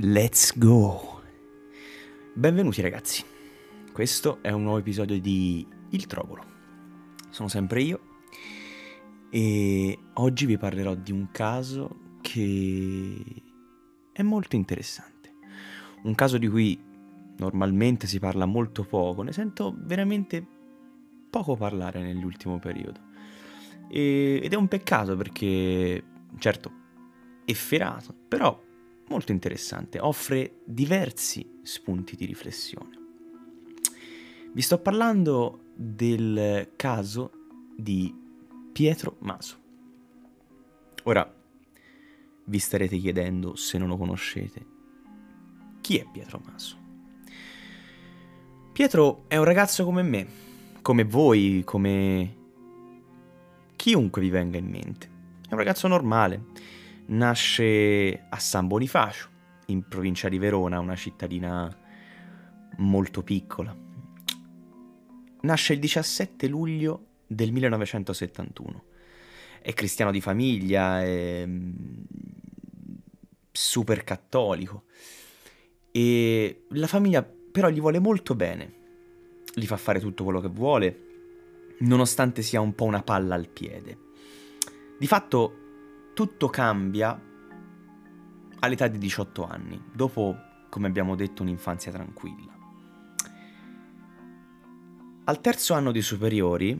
Let's go! Benvenuti ragazzi, questo è un nuovo episodio di Il Trovolo. Sono sempre io e oggi vi parlerò di un caso che è molto interessante. Un caso di cui normalmente si parla molto poco, ne sento veramente poco parlare nell'ultimo periodo. E, ed è un peccato perché, certo, è ferato, però molto interessante, offre diversi spunti di riflessione. Vi sto parlando del caso di Pietro Maso. Ora, vi starete chiedendo se non lo conoscete, chi è Pietro Maso? Pietro è un ragazzo come me, come voi, come chiunque vi venga in mente. È un ragazzo normale, nasce a San Bonifacio, in provincia di Verona, una cittadina molto piccola. Nasce il 17 luglio del 1971. È cristiano di famiglia, è mm, super cattolico e la famiglia però gli vuole molto bene, gli fa fare tutto quello che vuole, nonostante sia un po' una palla al piede. Di fatto tutto cambia all'età di 18 anni, dopo, come abbiamo detto, un'infanzia tranquilla. Al terzo anno di superiori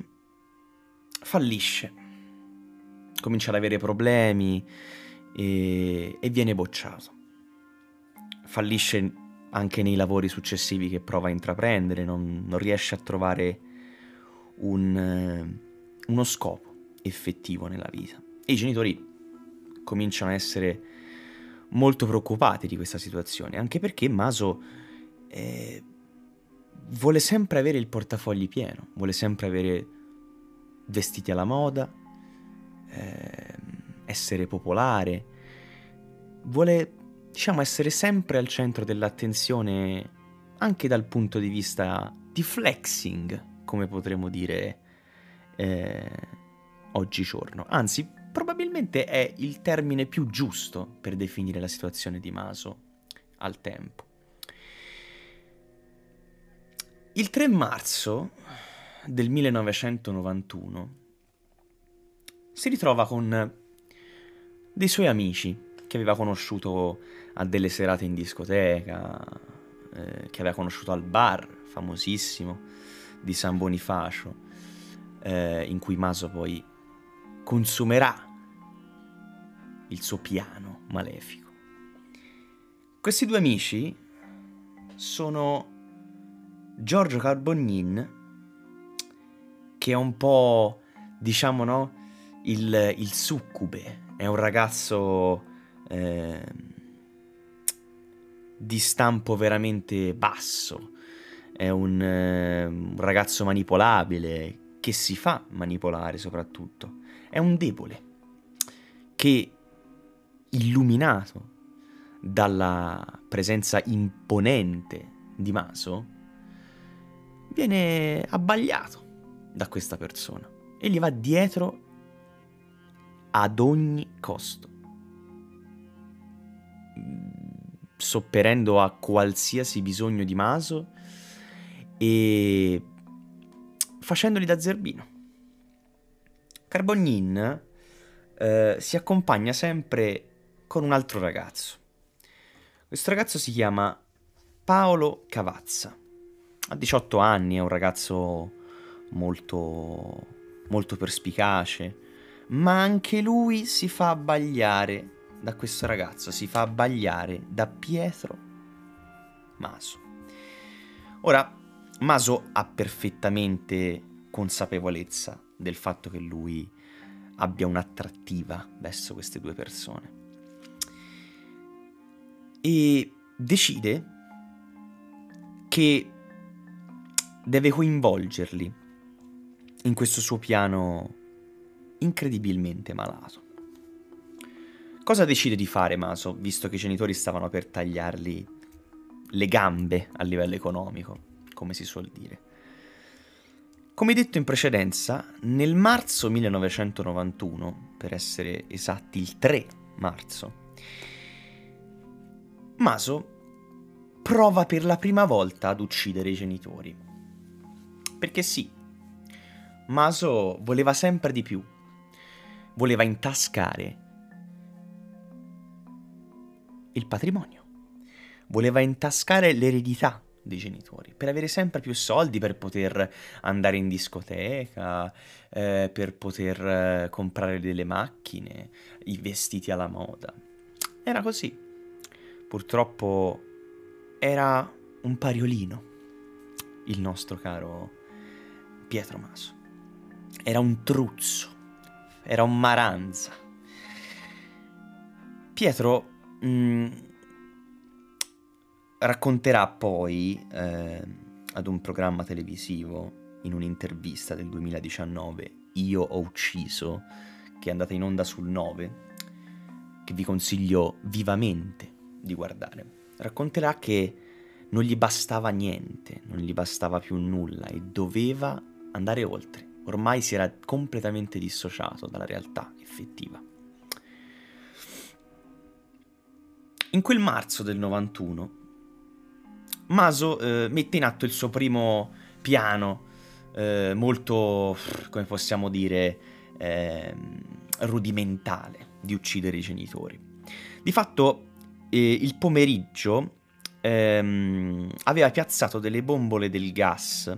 fallisce, comincia ad avere problemi e, e viene bocciato. Fallisce anche nei lavori successivi che prova a intraprendere, non, non riesce a trovare un, uno scopo effettivo nella vita. E i genitori cominciano a essere molto preoccupati di questa situazione, anche perché Maso eh, vuole sempre avere il portafogli pieno, vuole sempre avere vestiti alla moda, eh, essere popolare, vuole diciamo essere sempre al centro dell'attenzione anche dal punto di vista di flexing, come potremmo dire eh, oggigiorno. Anzi, probabilmente è il termine più giusto per definire la situazione di Maso al tempo. Il 3 marzo del 1991 si ritrova con dei suoi amici che aveva conosciuto a delle serate in discoteca, eh, che aveva conosciuto al bar famosissimo di San Bonifacio, eh, in cui Maso poi consumerà il suo piano malefico. Questi due amici sono Giorgio Carbognin, che è un po', diciamo, no, il, il succube, è un ragazzo eh, di stampo veramente basso, è un, eh, un ragazzo manipolabile, che si fa manipolare soprattutto è un debole che, illuminato dalla presenza imponente di Maso, viene abbagliato da questa persona e gli va dietro ad ogni costo, sopperendo a qualsiasi bisogno di Maso e facendoli da zerbino. Carbognin eh, si accompagna sempre con un altro ragazzo. Questo ragazzo si chiama Paolo Cavazza. Ha 18 anni, è un ragazzo molto, molto perspicace, ma anche lui si fa abbagliare da questo ragazzo, si fa abbagliare da Pietro Maso. Ora, Maso ha perfettamente consapevolezza del fatto che lui abbia un'attrattiva verso queste due persone. E decide che deve coinvolgerli in questo suo piano incredibilmente malato. Cosa decide di fare Maso, visto che i genitori stavano per tagliargli le gambe a livello economico, come si suol dire? Come detto in precedenza, nel marzo 1991, per essere esatti il 3 marzo, Maso prova per la prima volta ad uccidere i genitori. Perché sì, Maso voleva sempre di più. Voleva intascare il patrimonio. Voleva intascare l'eredità dei genitori per avere sempre più soldi per poter andare in discoteca, eh, per poter eh, comprare delle macchine, i vestiti alla moda. Era così. Purtroppo era un pariolino, il nostro caro Pietro Maso. Era un truzzo, era un maranza. Pietro mh, mm, racconterà poi eh, ad un programma televisivo, in un'intervista del 2019, Io ho ucciso, che è andata in onda sul 9, che vi consiglio vivamente di guardare. Racconterà che non gli bastava niente, non gli bastava più nulla e doveva andare oltre. Ormai si era completamente dissociato dalla realtà effettiva. In quel marzo del 91, Maso eh, mette in atto il suo primo piano, eh, molto, come possiamo dire, eh, rudimentale di uccidere i genitori. Di fatto, eh, il pomeriggio ehm, aveva piazzato delle bombole del gas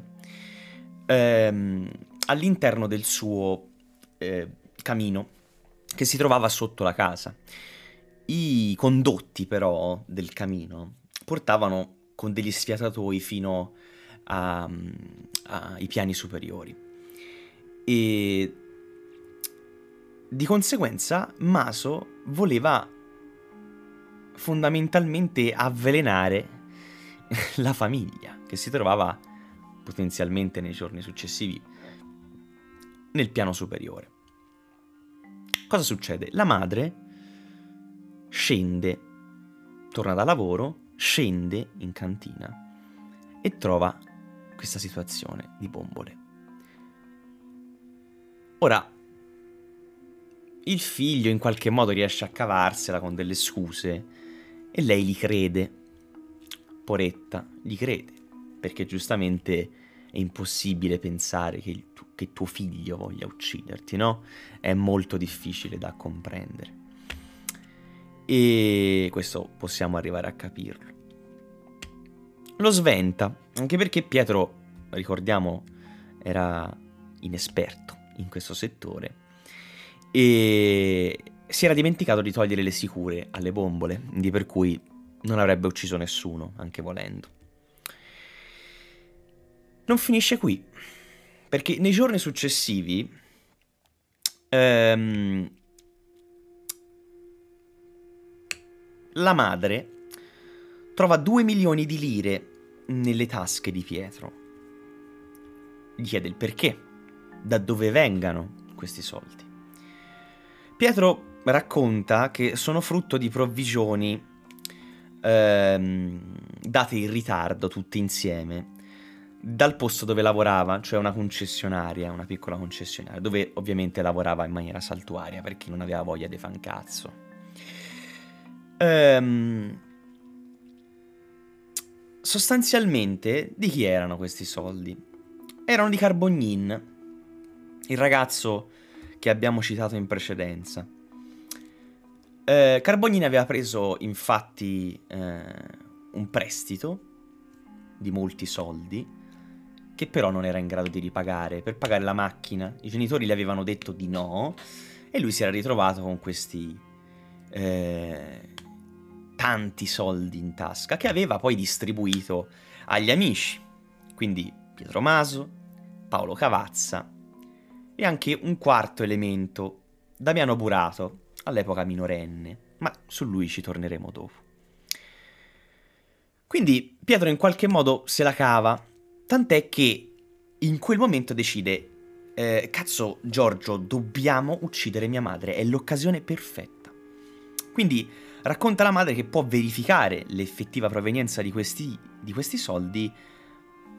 ehm, all'interno del suo eh, camino che si trovava sotto la casa. I condotti però del camino portavano con degli sfiatatoi fino ai piani superiori. E di conseguenza Maso voleva fondamentalmente avvelenare la famiglia che si trovava potenzialmente nei giorni successivi nel piano superiore. Cosa succede? La madre scende, torna da lavoro, scende in cantina e trova questa situazione di bombole. Ora, il figlio in qualche modo riesce a cavarsela con delle scuse e lei gli crede. Poretta, gli crede, perché giustamente è impossibile pensare che, il, che tuo figlio voglia ucciderti, no? È molto difficile da comprendere. E questo possiamo arrivare a capirlo. Lo sventa, anche perché Pietro, ricordiamo, era inesperto in questo settore e si era dimenticato di togliere le sicure alle bombole, di per cui non avrebbe ucciso nessuno, anche volendo. Non finisce qui, perché nei giorni successivi ehm, la madre trova 2 milioni di lire nelle tasche di Pietro. Gli chiede il perché, da dove vengano questi soldi. Pietro racconta che sono frutto di provvigioni ehm, date in ritardo tutte insieme dal posto dove lavorava, cioè una concessionaria, una piccola concessionaria, dove ovviamente lavorava in maniera saltuaria perché non aveva voglia di fancazzo. Ehm, sostanzialmente, di chi erano questi soldi? Erano di Carbognin, il ragazzo che abbiamo citato in precedenza. Eh, Carbognin aveva preso infatti eh, un prestito di molti soldi che però non era in grado di ripagare per pagare la macchina. I genitori gli avevano detto di no e lui si era ritrovato con questi eh, tanti soldi in tasca che aveva poi distribuito agli amici, quindi Pietro Maso, Paolo Cavazza e anche un quarto elemento, Damiano Burato, all'epoca minorenne, ma su lui ci torneremo dopo. Quindi Pietro in qualche modo se la cava, tant'è che in quel momento decide, eh, cazzo Giorgio, dobbiamo uccidere mia madre, è l'occasione perfetta. Quindi racconta alla madre che può verificare l'effettiva provenienza di questi, di questi soldi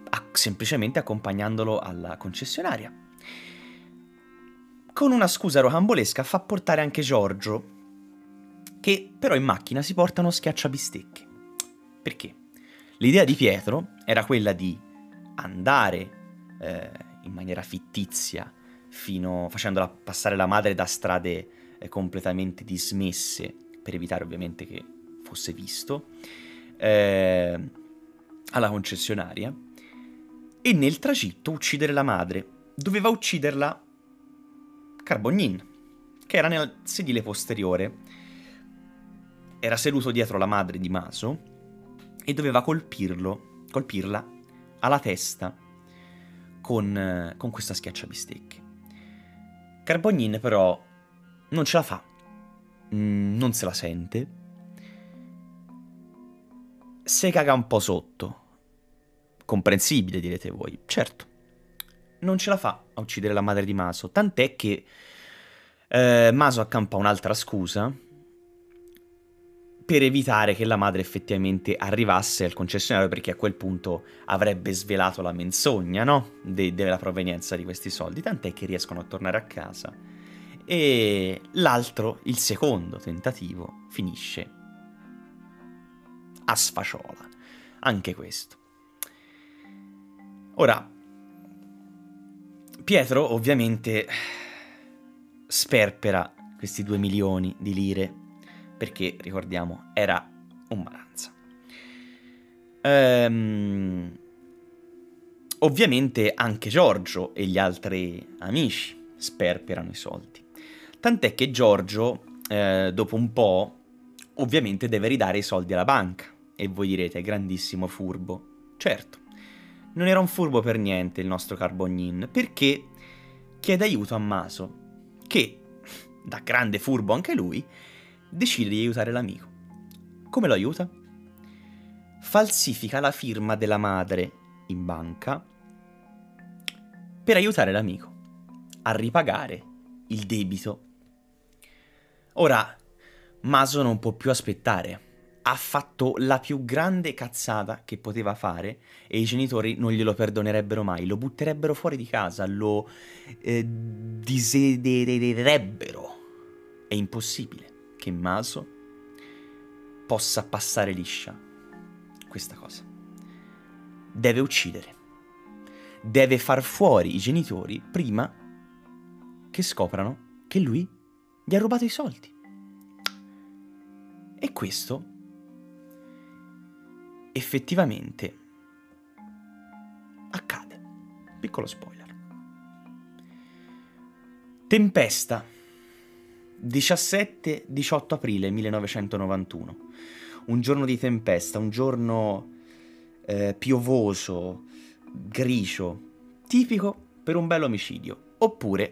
a, semplicemente accompagnandolo alla concessionaria. Con una scusa rocambolesca fa portare anche Giorgio, che però in macchina si porta uno schiacciabistecche. Perché? L'idea di Pietro era quella di andare eh, in maniera fittizia, fino, facendola passare la madre da strade eh, completamente dismesse, per evitare ovviamente che fosse visto, eh, alla concessionaria, e nel tragitto uccidere la madre. Doveva ucciderla Carbognin, che era nel sedile posteriore, era seduto dietro la madre di Maso e doveva colpirlo, colpirla alla testa con, con questa schiacciabistecche. Carbognin però non ce la fa, mm, non se la sente, se caga un po' sotto. Comprensibile, direte voi, certo. Non ce la fa a uccidere la madre di Maso, tant'è che eh, Maso accampa un'altra scusa per evitare che la madre effettivamente arrivasse al concessionario perché a quel punto avrebbe svelato la menzogna, no? De- della provenienza di questi soldi, tant'è che riescono a tornare a casa. E l'altro, il secondo tentativo, finisce a sfaciola. Anche questo. Ora, Pietro ovviamente sperpera questi due milioni di lire perché, ricordiamo, era un Maranza. Ehm, ovviamente anche Giorgio e gli altri amici sperperano i soldi. Tant'è che Giorgio, eh, dopo un po', ovviamente deve ridare i soldi alla banca. E voi direte, grandissimo furbo. Certo, non era un furbo per niente il nostro Carbognin, perché chiede aiuto a Maso, che, da grande furbo anche lui, decide di aiutare l'amico. Come lo aiuta? Falsifica la firma della madre in banca per aiutare l'amico a ripagare il debito. Ora, Maso non può più aspettare. Ha fatto la più grande cazzata che poteva fare e i genitori non glielo perdonerebbero mai, lo butterebbero fuori di casa, lo eh, disedererebbero. È impossibile che Maso possa passare liscia questa cosa. Deve uccidere. Deve far fuori i genitori prima che scoprano che lui gli ha rubato i soldi. E questo effettivamente accade. Piccolo spoiler. Tempesta 17-18 aprile 1991, un giorno di tempesta, un giorno eh, piovoso, grigio, tipico per un bel omicidio, oppure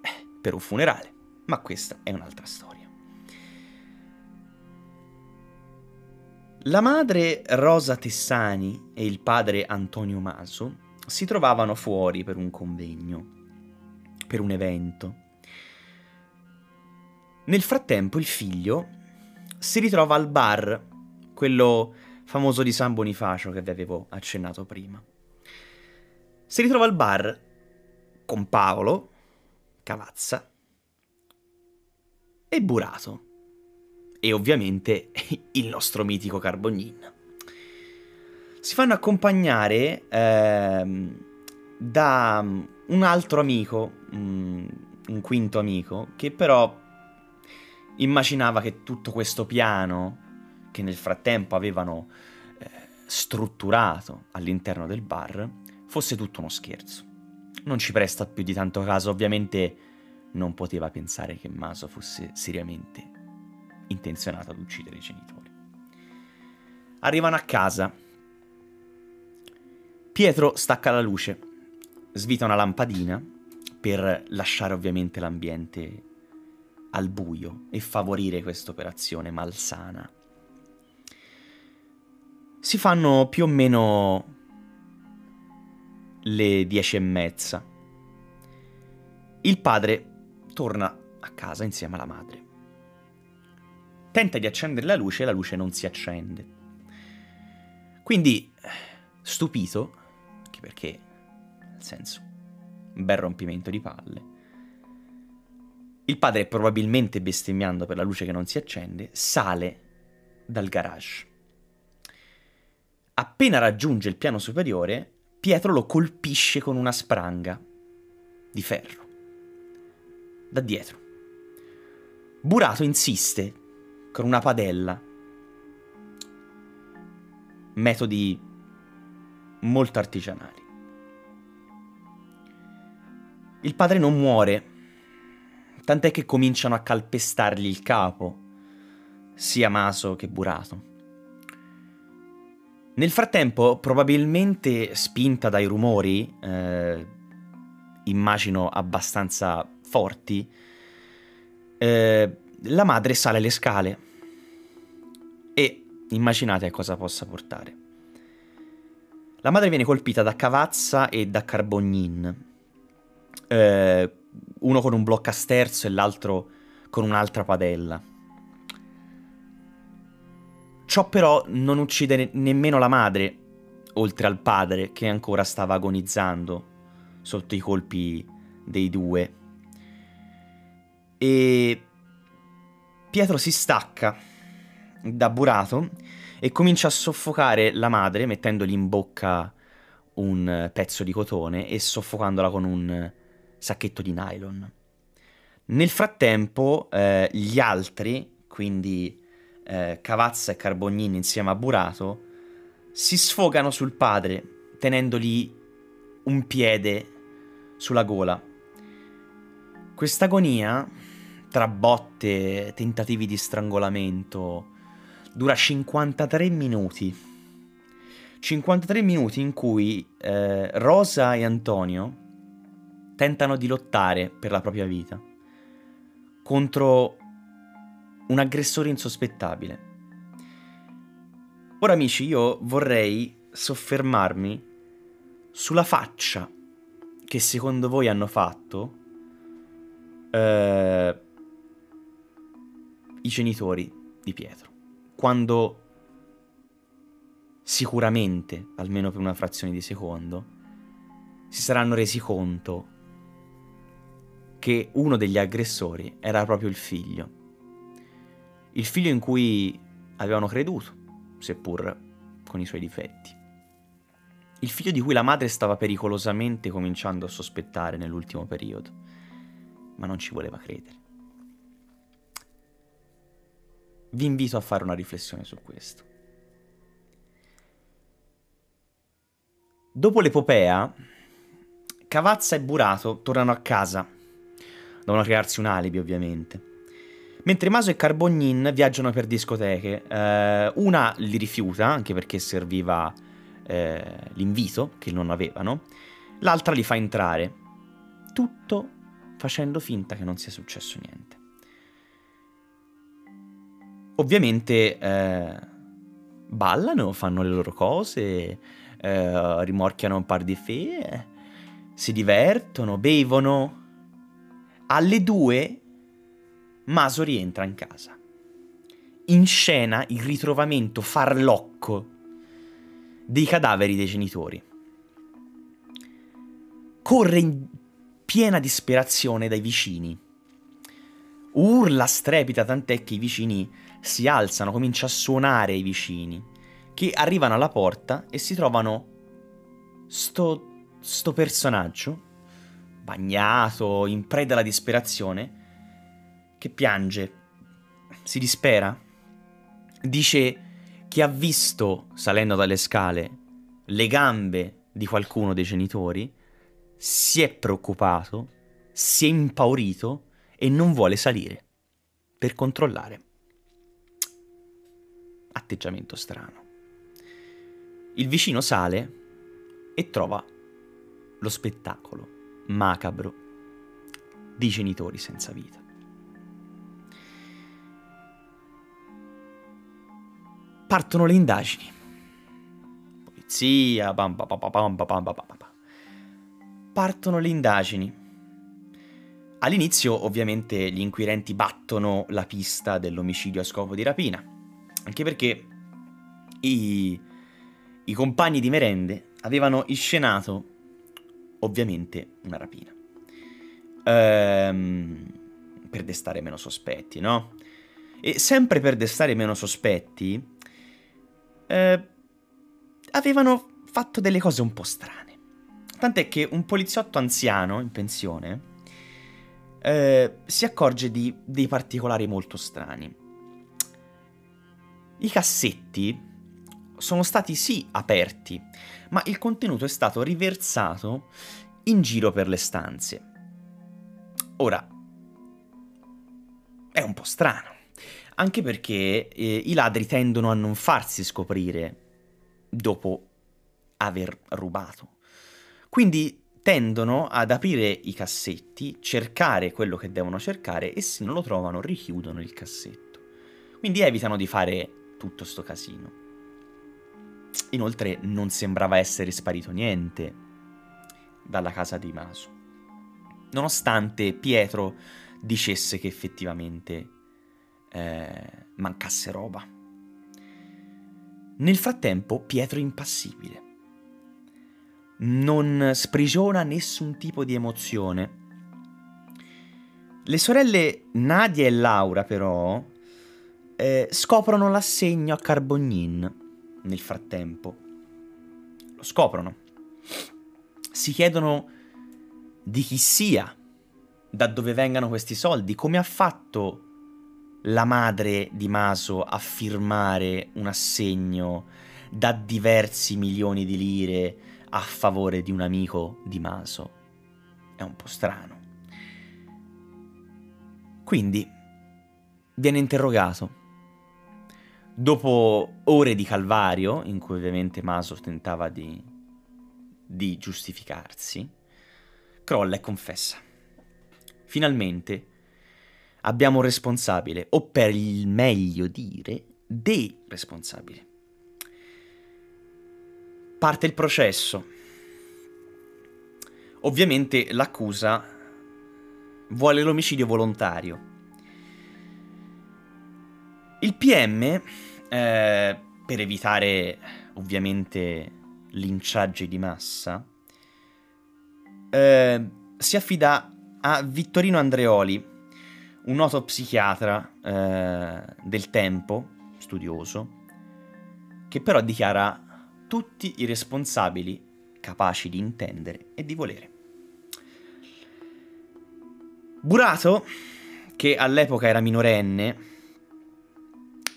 eh, per un funerale, ma questa è un'altra storia. La madre Rosa Tessani e il padre Antonio Maso si trovavano fuori per un convegno, per un evento nel frattempo il figlio si ritrova al bar, quello famoso di San Bonifacio che vi avevo accennato prima. Si ritrova al bar con Paolo, Cavazza e Burato. E ovviamente il nostro mitico Carbognin. Si fanno accompagnare ehm, da un altro amico, un quinto amico, che però immaginava che tutto questo piano, che nel frattempo avevano eh, strutturato all'interno del bar, fosse tutto uno scherzo. Non ci presta più di tanto caso, ovviamente non poteva pensare che Maso fosse seriamente intenzionato ad uccidere i genitori. Arrivano a casa. Pietro stacca la luce, svita una lampadina per lasciare ovviamente l'ambiente al buio e favorire questa operazione malsana. Si fanno più o meno le dieci e mezza. Il padre torna a casa insieme alla madre. Tenta di accendere la luce e la luce non si accende. Quindi, stupito, anche perché, nel senso, un bel rompimento di palle, il padre, probabilmente bestemmiando per la luce che non si accende, sale dal garage Appena raggiunge il piano superiore, Pietro lo colpisce con una spranga di ferro da dietro. Burato insiste con una padella. Metodi molto artigianali. Il padre non muore, tant'è che cominciano a calpestargli il capo, sia Maso che Burato. Nel frattempo, probabilmente spinta dai rumori, eh, immagino abbastanza forti, eh, la madre sale le scale e immaginate a cosa possa portare. La madre viene colpita da Cavazza e da Carbognin, eh, uno con un blocco a sterzo e l'altro con un'altra padella. Ciò però non uccide ne- nemmeno la madre, oltre al padre che ancora stava agonizzando sotto i colpi dei due. E Pietro si stacca da burato e comincia a soffocare la madre mettendogli in bocca un pezzo di cotone e soffocandola con un sacchetto di nylon. Nel frattempo eh, gli altri, quindi eh, Cavazza e Carbognini insieme a Burato, si sfogano sul padre, tenendogli un piede sulla gola. Questa agonia, tra botte, tentativi di strangolamento, dura 53 minuti. 53 minuti in cui eh, Rosa e Antonio tentano di lottare per la propria vita contro un aggressore insospettabile. Ora amici, io vorrei soffermarmi sulla faccia che secondo voi hanno fatto eh, i genitori di Pietro, quando sicuramente, almeno per una frazione di secondo, si saranno resi conto che uno degli aggressori era proprio il figlio il figlio in cui avevano creduto, seppur con i suoi difetti. Il figlio di cui la madre stava pericolosamente cominciando a sospettare nell'ultimo periodo, ma non ci voleva credere. Vi invito a fare una riflessione su questo. Dopo l'epopea, Cavazza e Burato tornano a casa. Devono crearsi un alibi, ovviamente Mentre Maso e Carbognin viaggiano per discoteche. Eh, una li rifiuta, anche perché serviva eh, l'invito, che non avevano. L'altra li fa entrare. Tutto facendo finta che non sia successo niente. Ovviamente eh, ballano, fanno le loro cose, eh, rimorchiano un par di fee, si divertono, bevono. Alle due Maso rientra in casa. In scena il ritrovamento farlocco dei cadaveri dei genitori. Corre in piena disperazione dai vicini. Urla strepita tant'è che i vicini si alzano, comincia a suonare ai vicini, che arrivano alla porta e si trovano sto, sto personaggio, bagnato, in preda alla disperazione, che piange, si dispera, dice che ha visto, salendo dalle scale, le gambe di qualcuno dei genitori, si è preoccupato, si è impaurito e non vuole salire per controllare. Atteggiamento strano. Il vicino sale e trova lo spettacolo macabro di genitori senza vita. partono le indagini. Polizia, bam, bam, bam, partono le indagini. All'inizio ovviamente gli inquirenti battono la pista dell'omicidio a scopo di rapina, anche perché i, i compagni di merende avevano inscenato ovviamente una rapina. Ehm, per destare meno sospetti, no? E sempre per destare meno sospetti, eh, avevano fatto delle cose un po' strane. Tant'è che un poliziotto anziano in pensione eh, si accorge di dei particolari molto strani. I cassetti sono stati sì aperti, ma il contenuto è stato riversato in giro per le stanze. Ora, è un po' strano, anche perché eh, i ladri tendono a non farsi scoprire dopo aver rubato. Quindi tendono ad aprire i cassetti, cercare quello che devono cercare e se non lo trovano richiudono il cassetto. Quindi evitano di fare tutto sto casino. Inoltre non sembrava essere sparito niente dalla casa di Maso, nonostante Pietro dicesse che effettivamente eh, mancasse roba. Nel frattempo Pietro è impassibile, non sprigiona nessun tipo di emozione. Le sorelle Nadia e Laura però eh, scoprono l'assegno a Carbognin nel frattempo. Lo scoprono. Si chiedono di chi sia, da dove vengano questi soldi, come ha fatto la madre di Maso a firmare un assegno da diversi milioni di lire a favore di un amico di Maso. È un po' strano. Quindi viene interrogato Dopo ore di calvario, in cui ovviamente Maso tentava di, di giustificarsi, crolla e confessa. Finalmente abbiamo un responsabile, o per il meglio dire, dei responsabili. Parte il processo. Ovviamente l'accusa vuole l'omicidio volontario il PM, eh, per evitare ovviamente linciaggi di massa, eh, si affida a Vittorino Andreoli, un noto psichiatra eh, del tempo, studioso, che però dichiara tutti i responsabili capaci di intendere e di volere. Burato, che all'epoca era minorenne,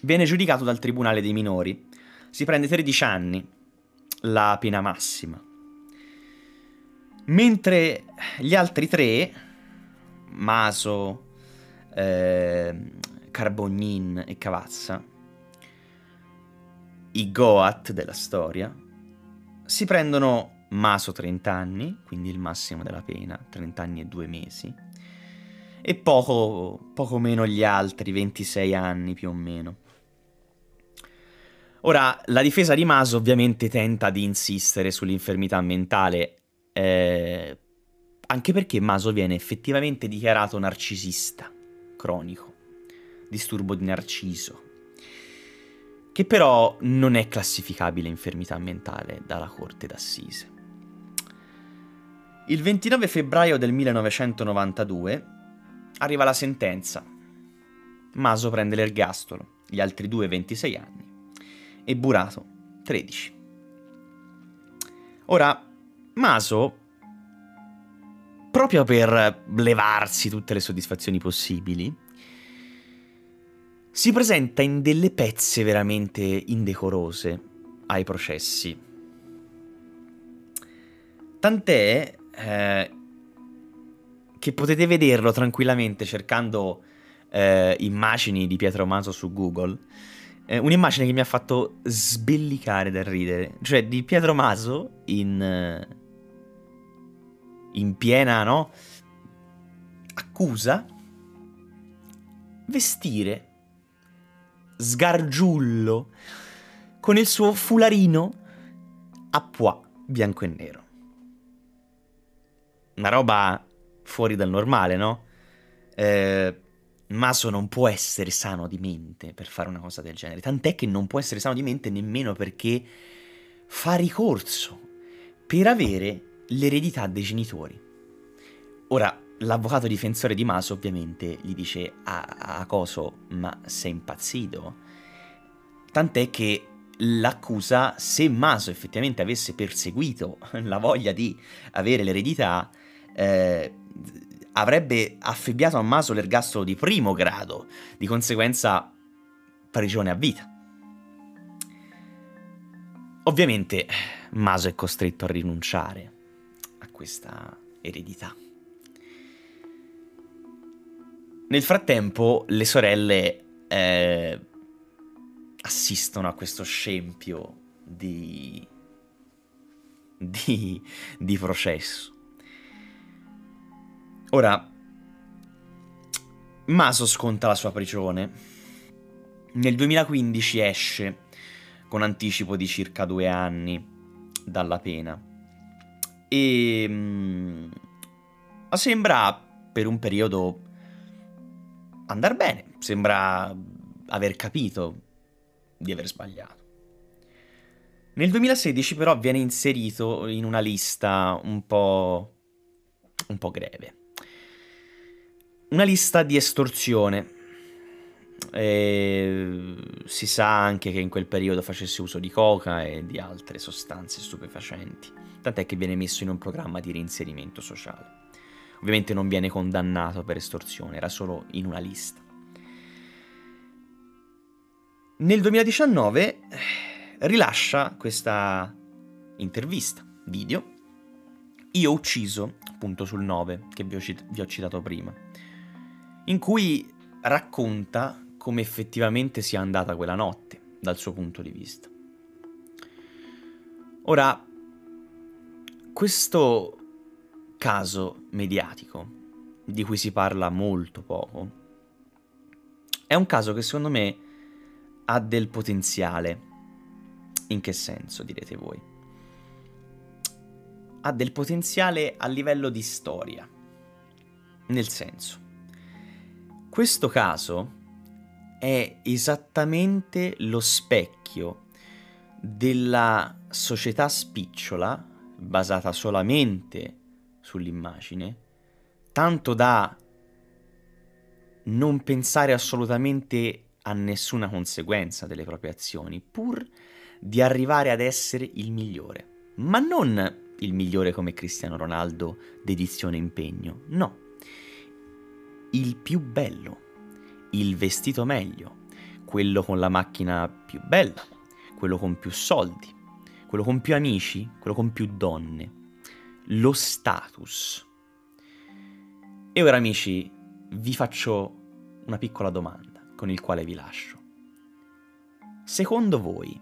Viene giudicato dal Tribunale dei minori. Si prende 13 anni, la pena massima. Mentre gli altri tre, Maso, eh, Carbognin e Cavazza, i Goat della storia, si prendono Maso 30 anni, quindi il massimo della pena, 30 anni e 2 mesi, e poco, poco meno gli altri, 26 anni più o meno. Ora, la difesa di Maso ovviamente tenta di insistere sull'infermità mentale, eh, anche perché Maso viene effettivamente dichiarato narcisista cronico, disturbo di narciso, che però non è classificabile infermità mentale dalla Corte d'Assise. Il 29 febbraio del 1992 arriva la sentenza. Maso prende l'ergastolo, gli altri due 26 anni e Burato 13. Ora, Maso, proprio per levarsi tutte le soddisfazioni possibili, si presenta in delle pezze veramente indecorose ai processi. Tant'è eh, che potete vederlo tranquillamente cercando eh, immagini di Pietro Maso su Google eh, un'immagine che mi ha fatto sbellicare dal ridere. Cioè, di Pietro Maso in. Eh, in piena, no? Accusa. Vestire. Sgargiullo. Con il suo fularino. A pois, bianco e nero. Una roba fuori dal normale, no? Eh Maso non può essere sano di mente per fare una cosa del genere, tant'è che non può essere sano di mente nemmeno perché fa ricorso per avere l'eredità dei genitori. Ora, l'avvocato difensore di Maso ovviamente gli dice a, a Coso, ma sei impazzito? Tant'è che l'accusa, se Maso effettivamente avesse perseguito la voglia di avere l'eredità, eh, avrebbe affibbiato a Maso l'ergastolo di primo grado, di conseguenza prigione a vita. Ovviamente Maso è costretto a rinunciare a questa eredità. Nel frattempo le sorelle eh, assistono a questo scempio di, di, di processo. Ora, Maso sconta la sua prigione. Nel 2015 esce con anticipo di circa due anni dalla pena. E mh, mm, sembra per un periodo andare bene, sembra aver capito di aver sbagliato. Nel 2016 però viene inserito in una lista un po', un po greve. Una lista di estorsione. E si sa anche che in quel periodo facesse uso di coca e di altre sostanze stupefacenti, tant'è che viene messo in un programma di reinserimento sociale. Ovviamente non viene condannato per estorsione, era solo in una lista. Nel 2019 eh, rilascia questa intervista, video, Io ucciso, appunto sul 9, che vi ho, cit- vi ho citato prima, in cui racconta come effettivamente sia andata quella notte, dal suo punto di vista. Ora, questo caso mediatico, di cui si parla molto poco, è un caso che secondo me ha del potenziale. In che senso, direte voi? Ha del potenziale a livello di storia. Nel senso, questo caso è esattamente lo specchio della società spicciola, basata solamente sull'immagine, tanto da non pensare assolutamente a nessuna conseguenza delle proprie azioni, pur di arrivare ad essere il migliore. Ma non il migliore come Cristiano Ronaldo, dedizione e impegno, no. Il più bello, il vestito meglio, quello con la macchina più bella, quello con più soldi, quello con più amici, quello con più donne, lo status. E ora amici, vi faccio una piccola domanda con il quale vi lascio. Secondo voi,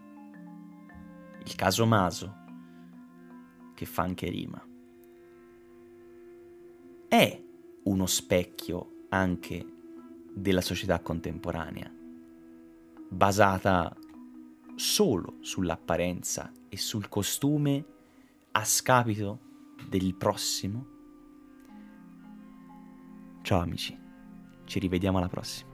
il caso Maso, che fa anche rima, è uno specchio anche della società contemporanea, basata solo sull'apparenza e sul costume a scapito del prossimo? Ciao amici, ci rivediamo alla prossima.